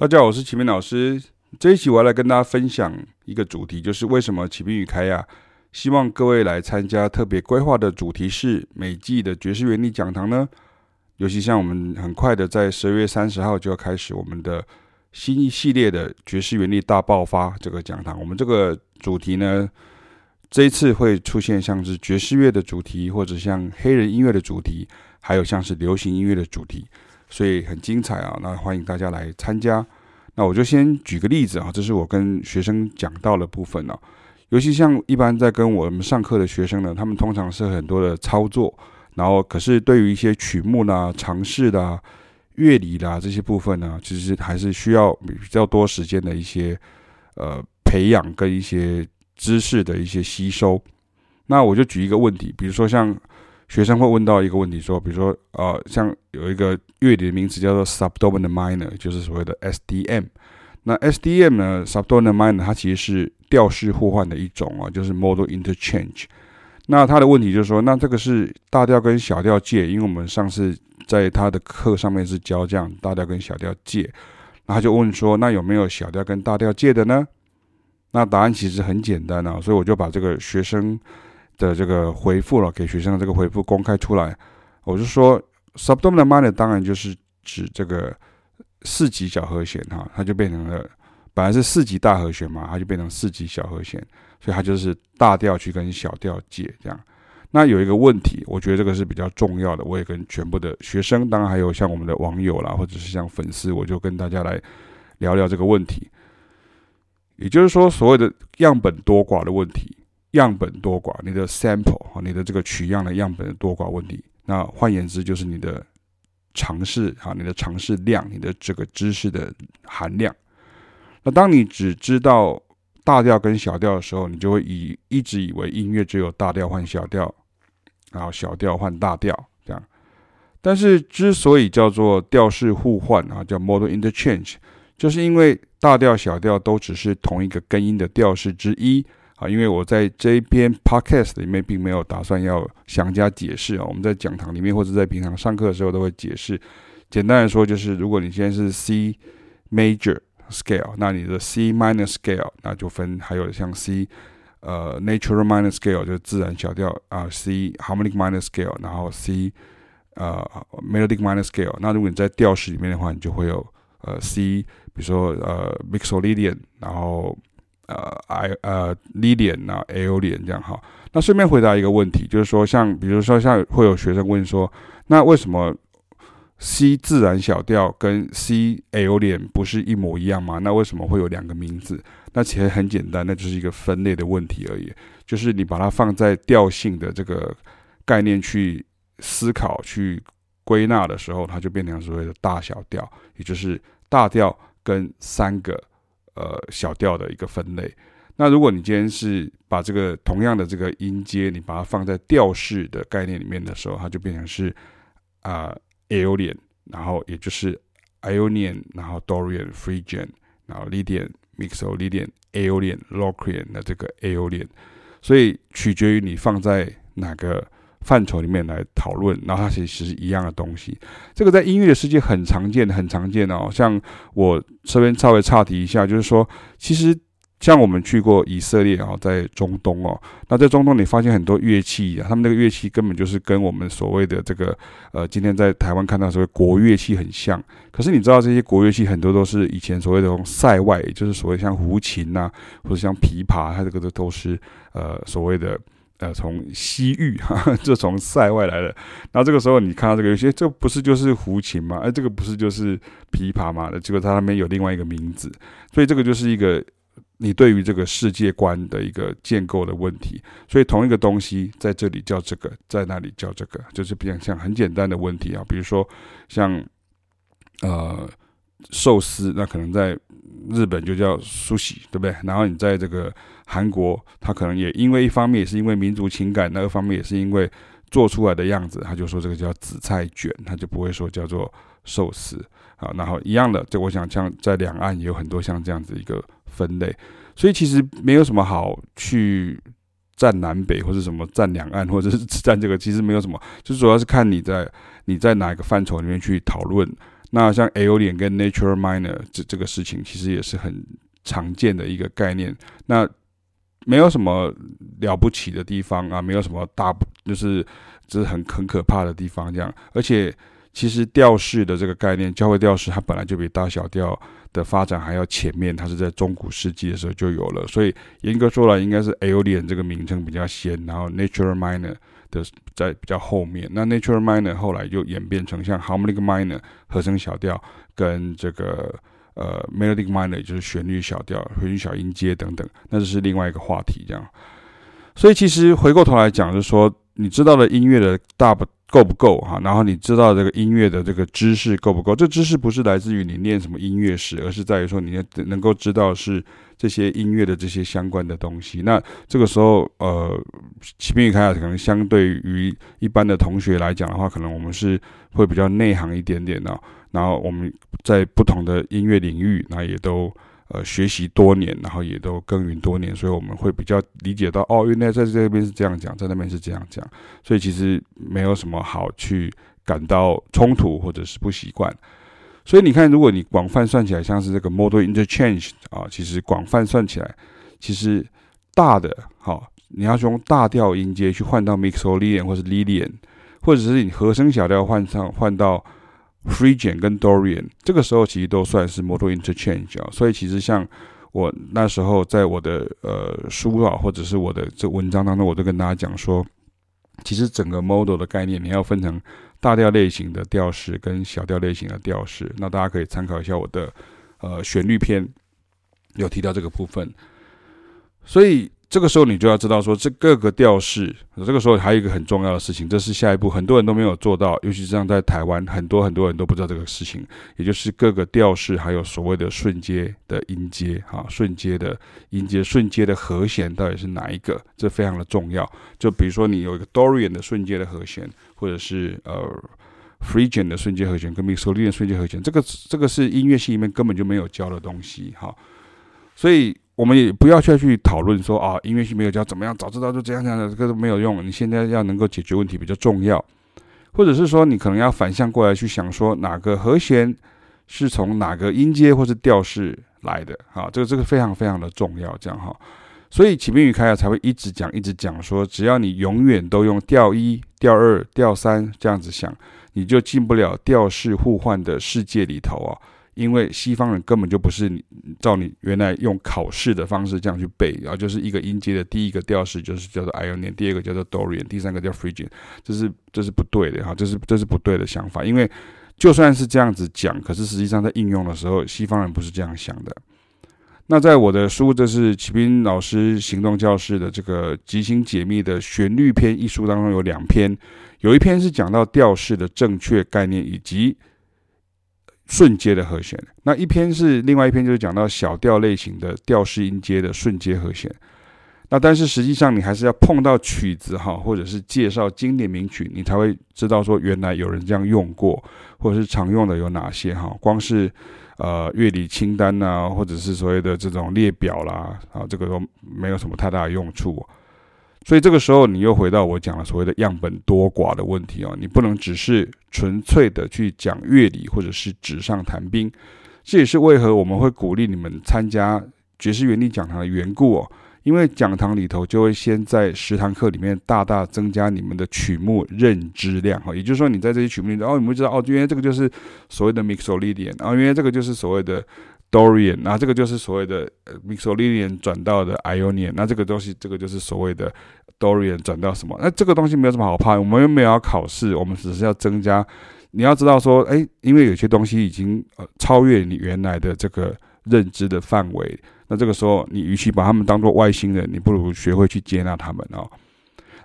大家好，我是启明老师。这一期我要来跟大家分享一个主题，就是为什么启明与凯亚希望各位来参加特别规划的主题式每季的爵士原理讲堂呢？尤其像我们很快的在十二月三十号就要开始我们的新一系列的爵士原理大爆发这个讲堂。我们这个主题呢，这一次会出现像是爵士乐的主题，或者像黑人音乐的主题，还有像是流行音乐的主题。所以很精彩啊！那欢迎大家来参加。那我就先举个例子啊，这是我跟学生讲到的部分啊。尤其像一般在跟我们上课的学生呢，他们通常是很多的操作，然后可是对于一些曲目啦、尝试啦、乐理啦这些部分呢，其实还是需要比较多时间的一些呃培养跟一些知识的一些吸收。那我就举一个问题，比如说像。学生会问到一个问题，说，比如说，呃，像有一个乐理的名词叫做 subdominant minor，就是所谓的 SDM。那 SDM 呢，subdominant minor 它其实是调式互换的一种啊，就是 modal interchange。那他的问题就是说，那这个是大调跟小调借，因为我们上次在他的课上面是教这样大调跟小调借，那他就问说，那有没有小调跟大调借的呢？那答案其实很简单啊，所以我就把这个学生。的这个回复了，给学生的这个回复公开出来，我就说，subdominant 当然就是指这个四级小和弦哈，它就变成了本来是四级大和弦嘛，它就变成四级小和弦，所以它就是大调去跟小调借这样。那有一个问题，我觉得这个是比较重要的，我也跟全部的学生，当然还有像我们的网友啦，或者是像粉丝，我就跟大家来聊聊这个问题。也就是说，所谓的样本多寡的问题。样本多寡，你的 sample 啊，你的这个取样的样本的多寡问题，那换言之就是你的尝试啊，你的尝试量，你的这个知识的含量。那当你只知道大调跟小调的时候，你就会以一直以为音乐只有大调换小调，然后小调换大调这样。但是之所以叫做调式互换啊，叫 modal interchange，就是因为大调小调都只是同一个根音的调式之一。啊，因为我在这一篇 podcast 里面并没有打算要详加解释啊，我们在讲堂里面或者在平常上课的时候都会解释。简单来说，就是如果你现在是 C major scale，那你的 C minor scale，那就分还有像 C 呃 natural minor scale 就是自然小调啊，C harmonic minor scale，然后 C 呃 melodic minor scale。那如果你在调式里面的话，你就会有呃 C，比如说呃 mixolydian，然后。呃，I 呃，Lydian 啊 a o l i a n 这样哈。那顺便回答一个问题，就是说，像比如说，像会有学生问说，那为什么 C 自然小调跟 C lian 不是一模一样吗？那为什么会有两个名字？那其实很简单，那就是一个分类的问题而已。就是你把它放在调性的这个概念去思考、去归纳的时候，它就变成所谓的大小调，也就是大调跟三个。呃，小调的一个分类。那如果你今天是把这个同样的这个音阶，你把它放在调式的概念里面的时候，它就变成是啊，Aeolian，然后也就是 Ionian，然后 Dorian、Phrygian，然后 Lydian、Mixolydian、Aeolian、Locrian 的这个 Aeolian。所以取决于你放在哪个。范畴里面来讨论，然后它其实是一样的东西。这个在音乐的世界很常见，很常见哦。像我这边稍微岔题一下，就是说，其实像我们去过以色列啊，在中东哦，那在中东你发现很多乐器啊，他们那个乐器根本就是跟我们所谓的这个呃，今天在台湾看到所谓国乐器很像。可是你知道这些国乐器很多都是以前所谓的这种塞外，就是所谓像胡琴呐，或者像琵琶，它这个都都是呃所谓的。呃，从西域 哈，就从塞外来的。那这个时候你看到这个，有些这不是就是胡琴吗？哎，这个不是就是琵琶吗？的结果它那边有另外一个名字，所以这个就是一个你对于这个世界观的一个建构的问题。所以同一个东西在这里叫这个，在那里叫这个，就是比较像很简单的问题啊。比如说像呃寿司，那可能在日本就叫寿喜对不对？然后你在这个。韩国，他可能也因为一方面也是因为民族情感，那个方面也是因为做出来的样子，他就说这个叫紫菜卷，他就不会说叫做寿司啊。然后一样的，就我想像在两岸也有很多像这样子一个分类，所以其实没有什么好去站南北或者什么站两岸或者是站这个，其实没有什么，就主要是看你在你在哪一个范畴里面去讨论。那像 Aolian 跟 Natural Minor 这这个事情，其实也是很常见的一个概念。那没有什么了不起的地方啊，没有什么大，就是这是很很可怕的地方这样。而且，其实调式的这个概念，教会调式它本来就比大小调的发展还要前面，它是在中古世纪的时候就有了。所以严格说来，应该是 Aolian 这个名称比较先，然后 Natural Minor 的在比较后面。那 Natural Minor 后来就演变成像 Harmonic Minor 和声小调跟这个。呃，melodic minor 就是旋律小调、旋律小音阶等等，那这是另外一个话题。这样，所以其实回过头来讲，就是说，你知道的音乐的大不够不够哈？然后你知道这个音乐的这个知识够不够？这知识不是来自于你念什么音乐史，而是在于说你能够知道是这些音乐的这些相关的东西。那这个时候，呃，启兵与凯雅可能相对于一般的同学来讲的话，可能我们是会比较内行一点点的。然后我们在不同的音乐领域，那也都呃学习多年，然后也都耕耘多年，所以我们会比较理解到，哦，原来在这边是这样讲，在那边是这样讲，所以其实没有什么好去感到冲突或者是不习惯。所以你看，如果你广泛算起来，像是这个 modal interchange 啊，其实广泛算起来，其实大的好，你要用大调音阶去换到 Mixolydian 或是 Lydian，或者是你和声小调换上换到。Phrygian 跟 Dorian 这个时候其实都算是 model interchange 啊，所以其实像我那时候在我的呃书啊，或者是我的这文章当中，我都跟大家讲说，其实整个 model 的概念你要分成大调类型的调式跟小调类型的调式，那大家可以参考一下我的呃旋律篇，有提到这个部分，所以。这个时候你就要知道说，这各个调式，这个时候还有一个很重要的事情，这是下一步很多人都没有做到，尤其是像在台湾，很多很多人都不知道这个事情，也就是各个调式还有所谓的顺阶的音阶，哈，顺阶的音阶，顺阶的和弦到底是哪一个？这非常的重要。就比如说你有一个 Dorian 的顺阶的和弦，或者是呃 Phrygian 的顺阶和弦，跟 Mixolydian 的顺阶和弦，这个这个是音乐系里面根本就没有教的东西，哈，所以。我们也不要再去讨论说啊，音乐系没有教怎么样，早知道就这样这样的，这个都没有用。你现在要能够解决问题比较重要，或者是说你可能要反向过来去想说，哪个和弦是从哪个音阶或是调式来的啊？这个这个非常非常的重要，这样哈。所以启兵与凯雅才会一直讲一直讲说，只要你永远都用调一、调二、调三这样子想，你就进不了调式互换的世界里头啊。因为西方人根本就不是你照你原来用考试的方式这样去背，然后就是一个音阶的第一个调式就是叫做 Ionian，第二个叫做 Dorian，第三个叫 Phrygian，这是这是不对的哈，这是这是不对的想法。因为就算是这样子讲，可是实际上在应用的时候，西方人不是这样想的。那在我的书，这是启斌老师行动教室的这个即兴解密的旋律篇一书当中有两篇，有一篇是讲到调式的正确概念以及。顺阶的和弦，那一篇是另外一篇，就是讲到小调类型的调式音阶的顺阶和弦。那但是实际上你还是要碰到曲子哈，或者是介绍经典名曲，你才会知道说原来有人这样用过，或者是常用的有哪些哈。光是呃乐理清单呐、或者是所谓的这种列表啦，啊，这个都没有什么太大的用处。所以这个时候，你又回到我讲的所谓的样本多寡的问题哦，你不能只是纯粹的去讲乐理或者是纸上谈兵，这也是为何我们会鼓励你们参加爵士原理讲堂的缘故哦。因为讲堂里头就会先在十堂课里面大大增加你们的曲目认知量哈，也就是说你在这些曲目里头哦，你们知道哦，原来这个就是所谓的 Mixolydian，然后原来这个就是所谓的。Dorian，那这个就是所谓的 Mixolydian 转到的 Ionian，那这个东西，这个就是所谓的 Dorian 转到什么？那这个东西没有什么好怕，我们又没有要考试，我们只是要增加。你要知道说，哎，因为有些东西已经呃超越你原来的这个认知的范围，那这个时候你与其把他们当做外星人，你不如学会去接纳他们哦。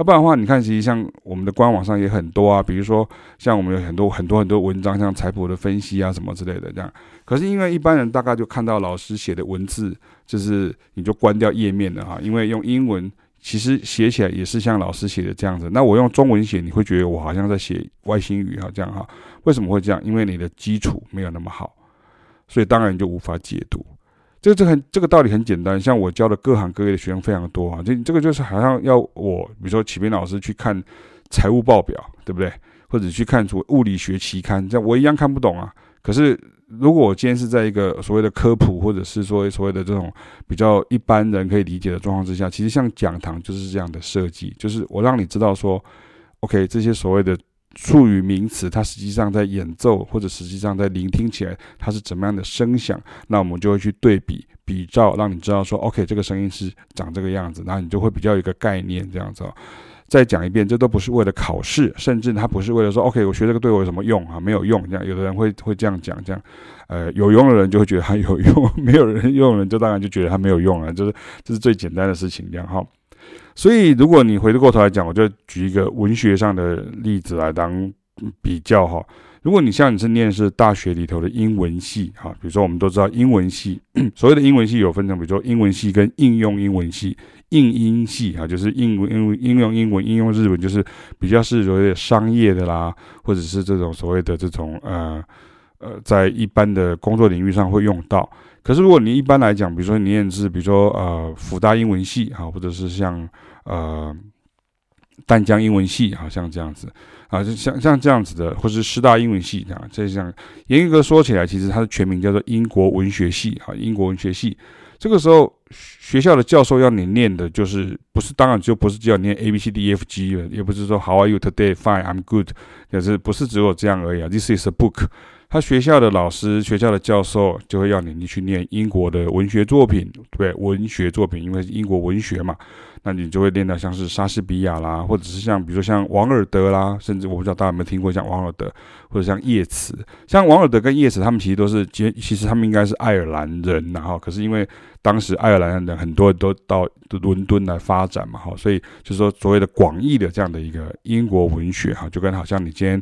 要不然的话，你看，其实像我们的官网上也很多啊，比如说像我们有很多很多很多文章，像财谱的分析啊什么之类的这样。可是因为一般人大概就看到老师写的文字，就是你就关掉页面了哈。因为用英文其实写起来也是像老师写的这样子，那我用中文写，你会觉得我好像在写外星语哈这样哈。为什么会这样？因为你的基础没有那么好，所以当然就无法解读。这个这很这个道理很简单，像我教的各行各业的学生非常多啊，这这个就是好像要我，比如说启斌老师去看财务报表，对不对？或者去看出物理学期刊，这样我一样看不懂啊。可是如果我今天是在一个所谓的科普，或者是说所谓的这种比较一般人可以理解的状况之下，其实像讲堂就是这样的设计，就是我让你知道说，OK，这些所谓的术语名词，它实际上在演奏或者实际上在聆听起来，它是怎么样的声响，那我们就会去对比比照，让你知道说，OK，这个声音是长这个样子，然后你就会比较有一个概念这样子。哦再讲一遍，这都不是为了考试，甚至他不是为了说，OK，我学这个对我有什么用啊？没有用。这样，有的人会会这样讲，这样，呃，有用的人就会觉得他有用，没有人用的人就当然就觉得他没有用了，就是这是最简单的事情，这样哈。所以，如果你回过头来讲，我就举一个文学上的例子来当比较哈。如果你像你是念是大学里头的英文系哈，比如说我们都知道英文系，所谓的英文系有分成，比如说英文系跟应用英文系。应英系哈，就是应文、应应用英文、应用日文，就是比较是所谓的商业的啦，或者是这种所谓的这种呃呃，在一般的工作领域上会用到。可是如果你一般来讲，比如说你念是，比如说呃辅大英文系啊，或者是像呃淡江英文系啊，像这样子啊，就像像这样子的，或是师大英文系啊，这样严格说起来，其实它的全名叫做英国文学系啊，英国文学系。这个时候，学校的教授要你念的，就是不是当然就不是叫你念 A B C D E F G 了，也不是说 How are you today? Fine, I'm good，就是不是只有这样而已啊。This is a book。他学校的老师、学校的教授就会要你去念英国的文学作品，对，文学作品，因为是英国文学嘛。那你就会念到像是莎士比亚啦，或者是像比如说像王尔德啦，甚至我不知道大家有没有听过像王尔德，或者像叶慈，像王尔德跟叶慈，他们其实都是其其实他们应该是爱尔兰人，然后可是因为当时爱尔兰人很多都到伦敦来发展嘛，哈，所以就是说所谓的广义的这样的一个英国文学，哈，就跟好像你今天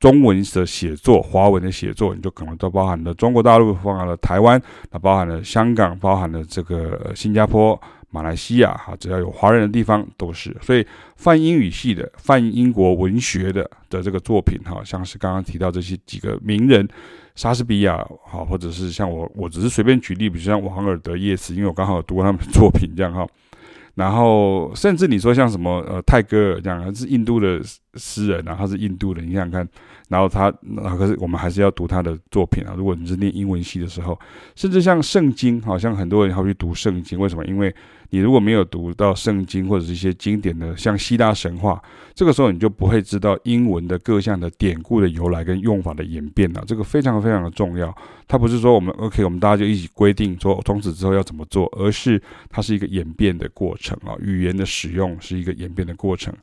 中文的写作、华文的写作，你就可能都包含了中国大陆，包含了台湾，那包含了香港，包含了这个新加坡。马来西亚哈，只要有华人的地方都是，所以泛英语系的、泛英国文学的的这个作品哈，像是刚刚提到这些几个名人，莎士比亚哈，或者是像我，我只是随便举例，比如像王尔德、叶慈，因为我刚好读过他们的作品这样哈。然后甚至你说像什么呃泰戈尔这样，是印度的诗人啊，他是印度人，你想想看。然后他，那可是我们还是要读他的作品啊。如果你是念英文系的时候，甚至像圣经，好像很多人还会去读圣经。为什么？因为你如果没有读到圣经或者是一些经典的，像希腊神话，这个时候你就不会知道英文的各项的典故的由来跟用法的演变了。这个非常非常的重要。它不是说我们 OK，我们大家就一起规定说从此之后要怎么做，而是它是一个演变的过程啊。语言的使用是一个演变的过程。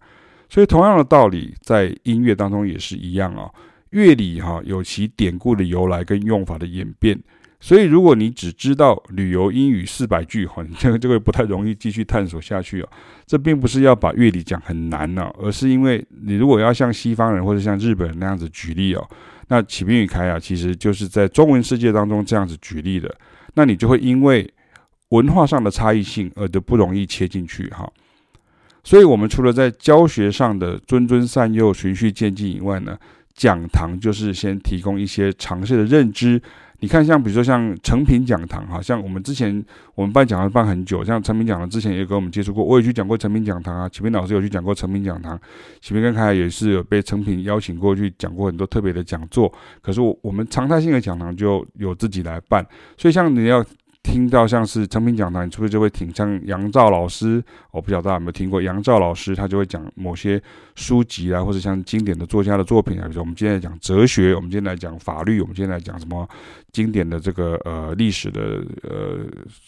所以，同样的道理，在音乐当中也是一样啊。乐理哈有其典故的由来跟用法的演变。所以，如果你只知道旅游英语四百句哈，这个就会不太容易继续探索下去啊。这并不是要把乐理讲很难呢，而是因为你如果要像西方人或者像日本人那样子举例哦，那启明与凯雅其实就是在中文世界当中这样子举例的，那你就会因为文化上的差异性而就不容易切进去哈。所以，我们除了在教学上的尊尊善诱、循序渐进以外呢，讲堂就是先提供一些常识的认知。你看，像比如说像成品讲堂，哈，像我们之前我们办讲堂办很久，像成品讲堂之前也跟我们接触过，我也去讲过成品讲堂啊。启明老师有去讲过成品讲堂，启明跟凯也是有被成品邀请过去讲过很多特别的讲座。可是我我们常态性的讲堂就有自己来办，所以像你要。听到像是成品讲坛，你是不是就会挺像杨照老师？我不晓得大家有没有听过杨照老师，他就会讲某些书籍啊，或者像经典的作家的作品啊。比如说我们今天讲哲学，我们今天来讲法律，我们今天来讲什么经典的这个呃历史的呃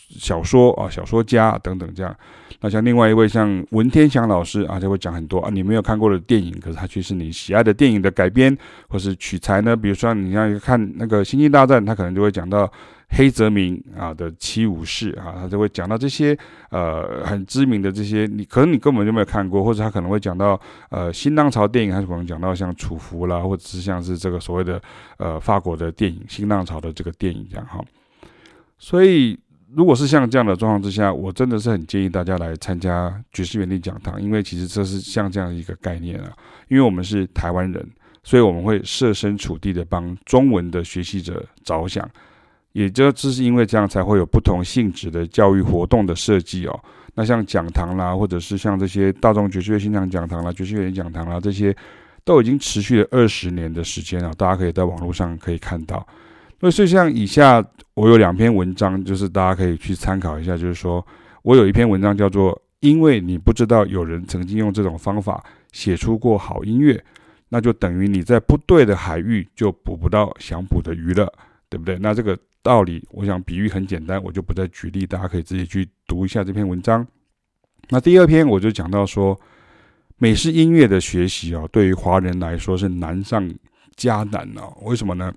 小说啊，小说家等等这样。那像另外一位像文天祥老师啊，就会讲很多啊你没有看过的电影，可是他却是你喜爱的电影的改编或是取材呢。比如说你要看那个星际大战，他可能就会讲到。黑泽明啊的七武士啊，他就会讲到这些呃很知名的这些，你可能你根本就没有看过，或者他可能会讲到呃呃新浪潮电影，还是可能讲到像楚服啦，或者是像是这个所谓的呃法国的电影新浪潮的这个电影这样哈。所以如果是像这样的状况之下，我真的是很建议大家来参加爵士原理讲堂，因为其实这是像这样一个概念啊，因为我们是台湾人，所以我们会设身处地的帮中文的学习者着想。也就这是因为这样，才会有不同性质的教育活动的设计哦。那像讲堂啦，或者是像这些大众爵士乐欣赏讲堂啦、爵士乐讲堂啦，这些都已经持续了二十年的时间了。大家可以在网络上可以看到。那所以像以下，我有两篇文章，就是大家可以去参考一下。就是说我有一篇文章叫做“因为你不知道有人曾经用这种方法写出过好音乐，那就等于你在不对的海域就捕不到想捕的鱼了，对不对？”那这个道理，我想比喻很简单，我就不再举例，大家可以自己去读一下这篇文章。那第二篇我就讲到说，美式音乐的学习啊，对于华人来说是难上加难哦。为什么呢？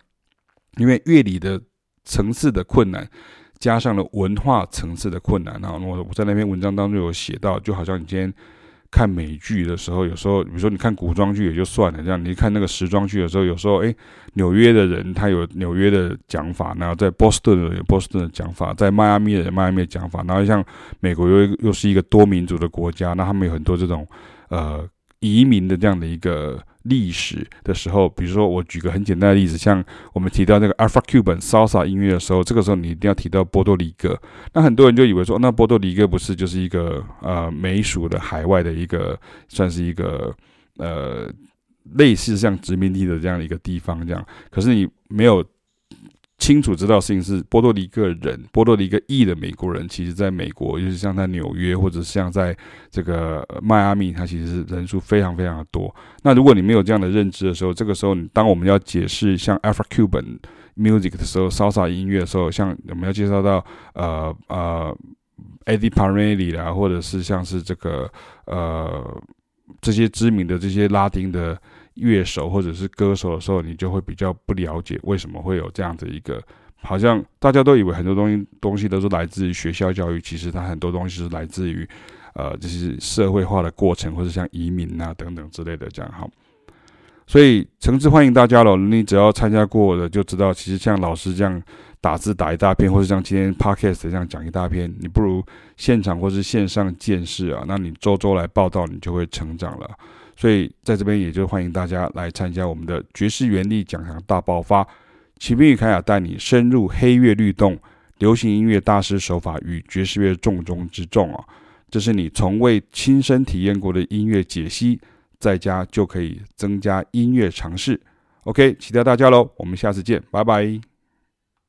因为乐理的层次的困难，加上了文化层次的困难啊。我我在那篇文章当中有写到，就好像你今天看美剧的时候，有时候比如说你看古装剧也就算了，这样你看那个时装剧的时候，有时候诶，纽约的人他有纽约的讲法，然后在波士顿的人有波士顿的讲法，在迈阿密的迈阿密的讲法，然后像美国又又是一个多民族的国家，那他们有很多这种呃移民的这样的一个。历史的时候，比如说我举个很简单的例子，像我们提到那个 Afro-Cuban Salsa 音乐的时候，这个时候你一定要提到波多黎各。那很多人就以为说，那波多黎各不是就是一个呃美属的海外的一个，算是一个呃类似像殖民地的这样的一个地方这样。可是你没有。清楚知道事情是波多黎各人，波多黎各裔的美国人，其实在美国，尤其像在纽约或者像在这个迈阿密，它其实人数非常非常的多。那如果你没有这样的认知的时候，这个时候，当我们要解释像 Afro-Cuban music 的时候，Salsa 音乐的时候，像我们要介绍到呃呃 Eddie Parenti 啦，或者是像是这个呃这些知名的这些拉丁的。乐手或者是歌手的时候，你就会比较不了解为什么会有这样的一个，好像大家都以为很多东西东西都是来自于学校教育，其实它很多东西是来自于，呃，就是社会化的过程，或者像移民啊等等之类的这样哈。所以诚挚欢迎大家了，你只要参加过的就知道，其实像老师这样打字打一大篇，或者像今天 podcast 这样讲一大篇，你不如现场或是线上见识啊，那你周周来报道，你就会成长了。所以在这边也就欢迎大家来参加我们的爵士原力讲堂大爆发，启斌与凯雅带你深入黑乐律动、流行音乐大师手法与爵士乐重中之重啊！这是你从未亲身体验过的音乐解析，在家就可以增加音乐尝试。OK，期待大家喽，我们下次见，拜拜。